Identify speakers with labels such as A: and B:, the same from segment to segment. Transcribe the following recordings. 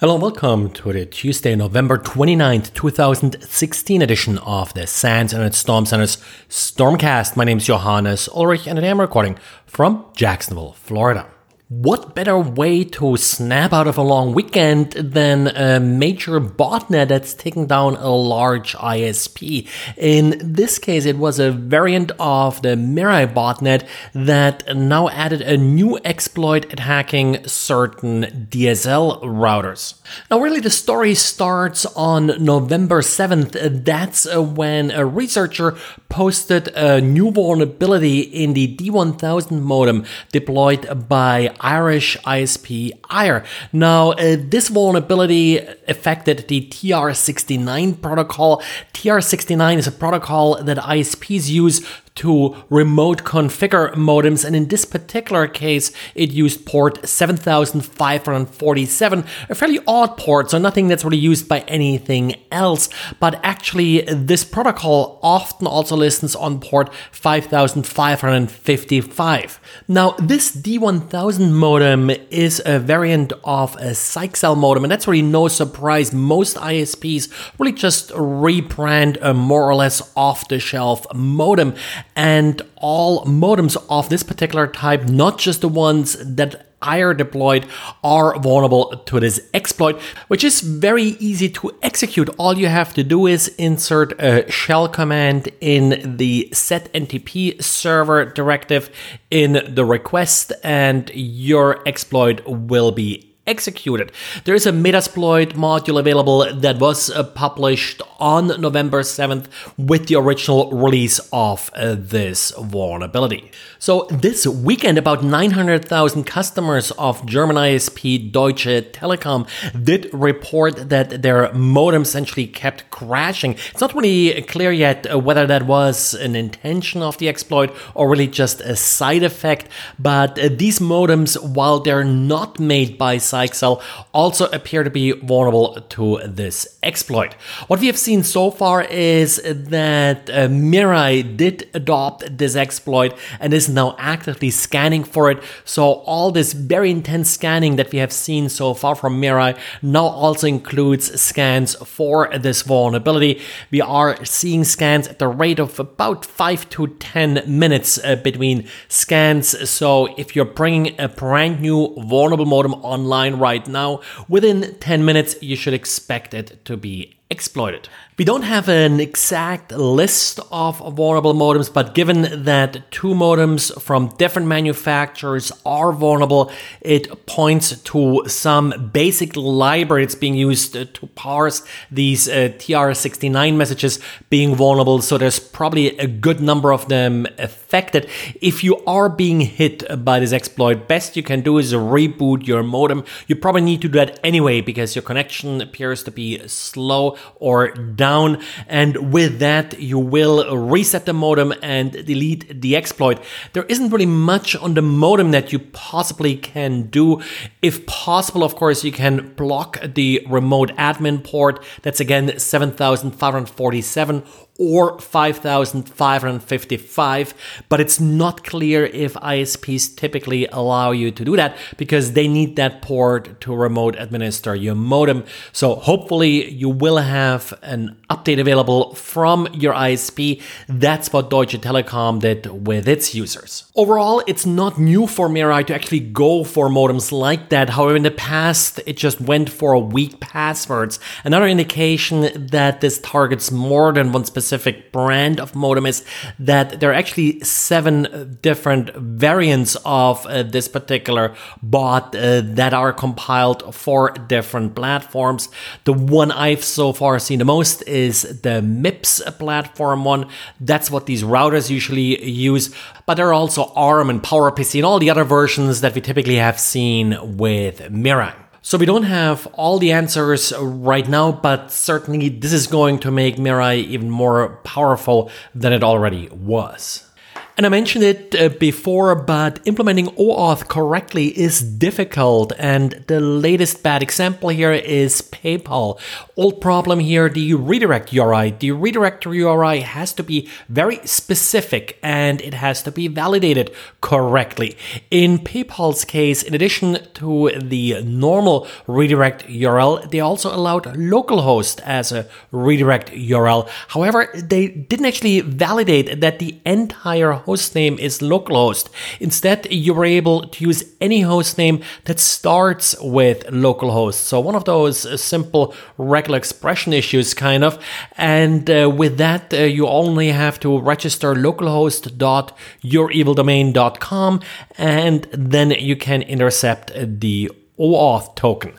A: Hello and welcome to the Tuesday, November 29th, 2016 edition of the SANS Internet Storm Center's Stormcast. My name is Johannes Ulrich and I am recording from Jacksonville, Florida. What better way to snap out of a long weekend than a major botnet that's taking down a large ISP? In this case, it was a variant of the Mirai botnet that now added a new exploit attacking certain DSL routers. Now, really, the story starts on November 7th. That's uh, when a researcher posted a new vulnerability in the D1000 modem deployed by Irish ISP Eir. Now, uh, this vulnerability affected the TR69 protocol. TR69 is a protocol that ISPs use to remote configure modems, and in this particular case, it used port 7547, a fairly odd port, so nothing that's really used by anything else. But actually, this protocol often also listens on port 5555. Now, this D1000 modem is a variant of a Zyxel modem, and that's really no surprise. Most ISPs really just rebrand a more or less off the shelf modem and all modems of this particular type, not just the ones that Eir deployed are vulnerable to this exploit, which is very easy to execute. All you have to do is insert a shell command in the setntp server directive in the request and your exploit will be executed. There is a Metasploit module available that was uh, published on November 7th with the original release of uh, this vulnerability. So this weekend, about 900,000 customers of German ISP Deutsche Telekom did report that their modem essentially kept crashing. It's not really clear yet uh, whether that was an intention of the exploit or really just a side effect, but uh, these modems, while they're not made by Zyxel also appear to be vulnerable to this exploit. What we have seen so far is that uh, Mirai did adopt this exploit and is now actively scanning for it. So all this very intense scanning that we have seen so far from Mirai now also includes scans for this vulnerability. We are seeing scans at the rate of about 5 to 10 minutes uh, between scans. So if you're bringing a brand new vulnerable modem online right now, within 10 minutes, you should expect it to be exploited. We don't have an exact list of vulnerable modems, but given that two modems from different manufacturers are vulnerable, it points to some basic libraries being used to parse these uh, TR69 messages being vulnerable. So there's probably a good number of them affected. If you are being hit by this exploit, best you can do is reboot your modem. You probably need to do that anyway because your connection appears to be slow or down. And with that, you will reset the modem and delete the exploit. There isn't really much on the modem that you possibly can do. If possible, of course, you can block the remote admin port. That's again 7547 or 5,555, but it's not clear if ISPs typically allow you to do that because they need that port to remote administer your modem. So hopefully you will have an update available from your ISP. That's what Deutsche Telekom did with its users. Overall, it's not new for Mirai to actually go for modems like that. However, in the past, it just went for weak passwords. Another indication that this targets more than one specific specific brand of modem is that there are actually seven different variants of uh, this particular bot uh, that are compiled for different platforms. The one I've so far seen the most is the MIPS platform one. That's what these routers usually use. But there are also ARM and PowerPC and all the other versions that we typically have seen with Mirai. So we don't have all the answers right now, but certainly this is going to make Mirai even more powerful than it already was. And I mentioned it uh, before, but implementing OAuth correctly is difficult. And the latest bad example here is PayPal. Old problem here, the redirect URI. The redirect URI has to be very specific and it has to be validated correctly. In PayPal's case, in addition to the normal redirect URL, they also allowed localhost as a redirect URL. However, they didn't actually validate that the entire hostname is localhost. Instead, you were able to use any hostname that starts with localhost. So one of those uh, simple regular expression issues, kind of. And uh, with that, uh, you only have to register localhost.yourevildomain.com and then you can intercept the OAuth token.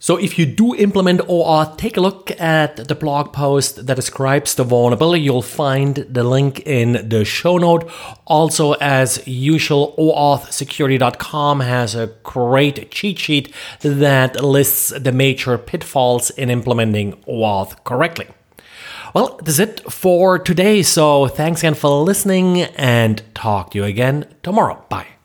A: So if you do implement OAuth, take a look at the blog post that describes the vulnerability. You'll find the link in the show note. Also, as usual, OAuthSecurity.com has a great cheat sheet that lists the major pitfalls in implementing OAuth correctly. Well, that's it for today. So thanks again for listening and talk to you again tomorrow. Bye.